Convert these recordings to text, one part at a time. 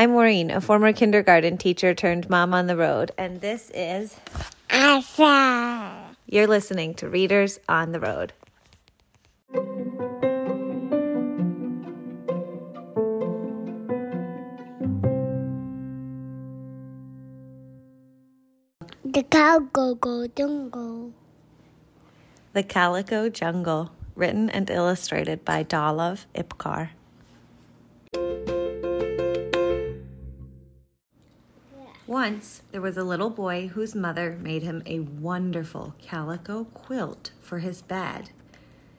I'm Maureen, a former kindergarten teacher turned mom on the road, and this is Asa. you're listening to Readers on the Road. The go jungle. The Calico Jungle, written and illustrated by Dahlov Ipcar. Once there was a little boy whose mother made him a wonderful calico quilt for his bed.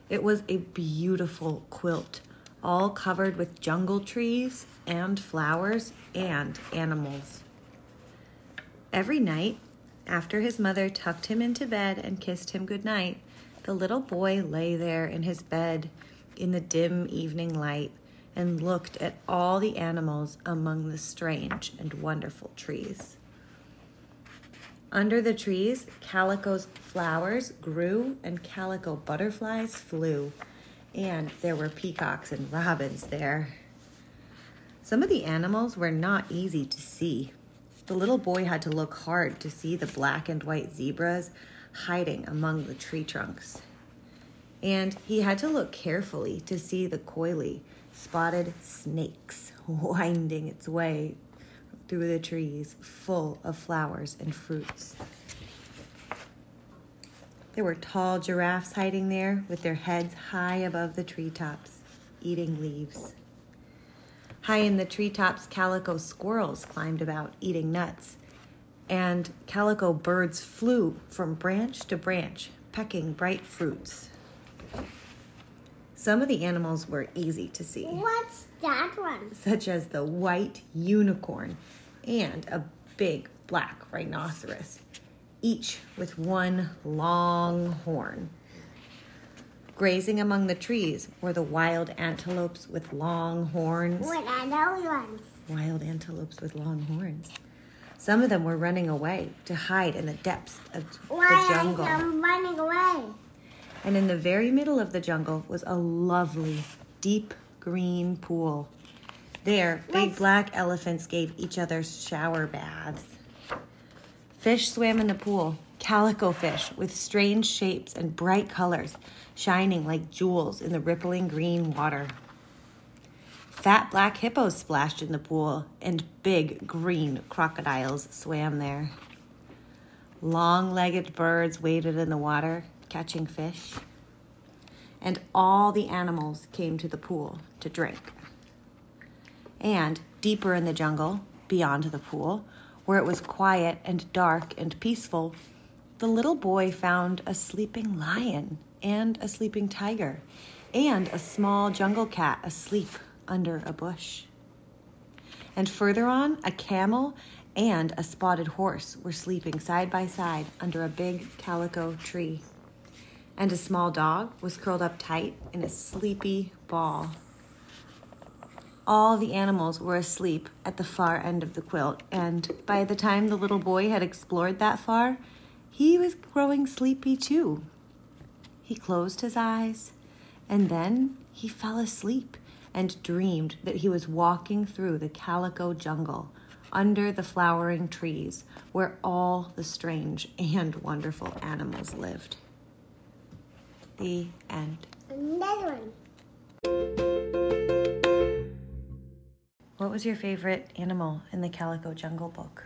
It was a beautiful quilt, all covered with jungle trees and flowers and animals. Every night, after his mother tucked him into bed and kissed him good night, the little boy lay there in his bed in the dim evening light and looked at all the animals among the strange and wonderful trees. Under the trees, calico's flowers grew and calico butterflies flew, and there were peacocks and robins there. Some of the animals were not easy to see. The little boy had to look hard to see the black and white zebras hiding among the tree trunks. And he had to look carefully to see the coily spotted snakes winding its way through the trees full of flowers and fruits. There were tall giraffes hiding there with their heads high above the treetops, eating leaves. High in the treetops, calico squirrels climbed about, eating nuts, and calico birds flew from branch to branch, pecking bright fruits. Some of the animals were easy to see, What's that one? such as the white unicorn and a big black rhinoceros, each with one long horn. Grazing among the trees were the wild antelopes with long horns. What are those ones? Wild antelopes with long horns. Some of them were running away to hide in the depths of Why the jungle. Why are some running away? And in the very middle of the jungle was a lovely, deep green pool. There, big Let's- black elephants gave each other shower baths. Fish swam in the pool, calico fish with strange shapes and bright colors, shining like jewels in the rippling green water. Fat black hippos splashed in the pool, and big green crocodiles swam there. Long legged birds waded in the water, catching fish. And all the animals came to the pool to drink. And deeper in the jungle, beyond the pool, where it was quiet and dark and peaceful, the little boy found a sleeping lion and a sleeping tiger and a small jungle cat asleep under a bush. And further on, a camel and a spotted horse were sleeping side by side under a big calico tree. And a small dog was curled up tight in a sleepy ball. All the animals were asleep at the far end of the quilt, and by the time the little boy had explored that far, he was growing sleepy too. He closed his eyes, and then he fell asleep and dreamed that he was walking through the calico jungle under the flowering trees where all the strange and wonderful animals lived. The end. Another one. What was your favorite animal in the Calico Jungle book?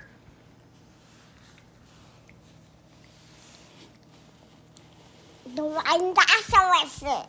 The rhinoceros.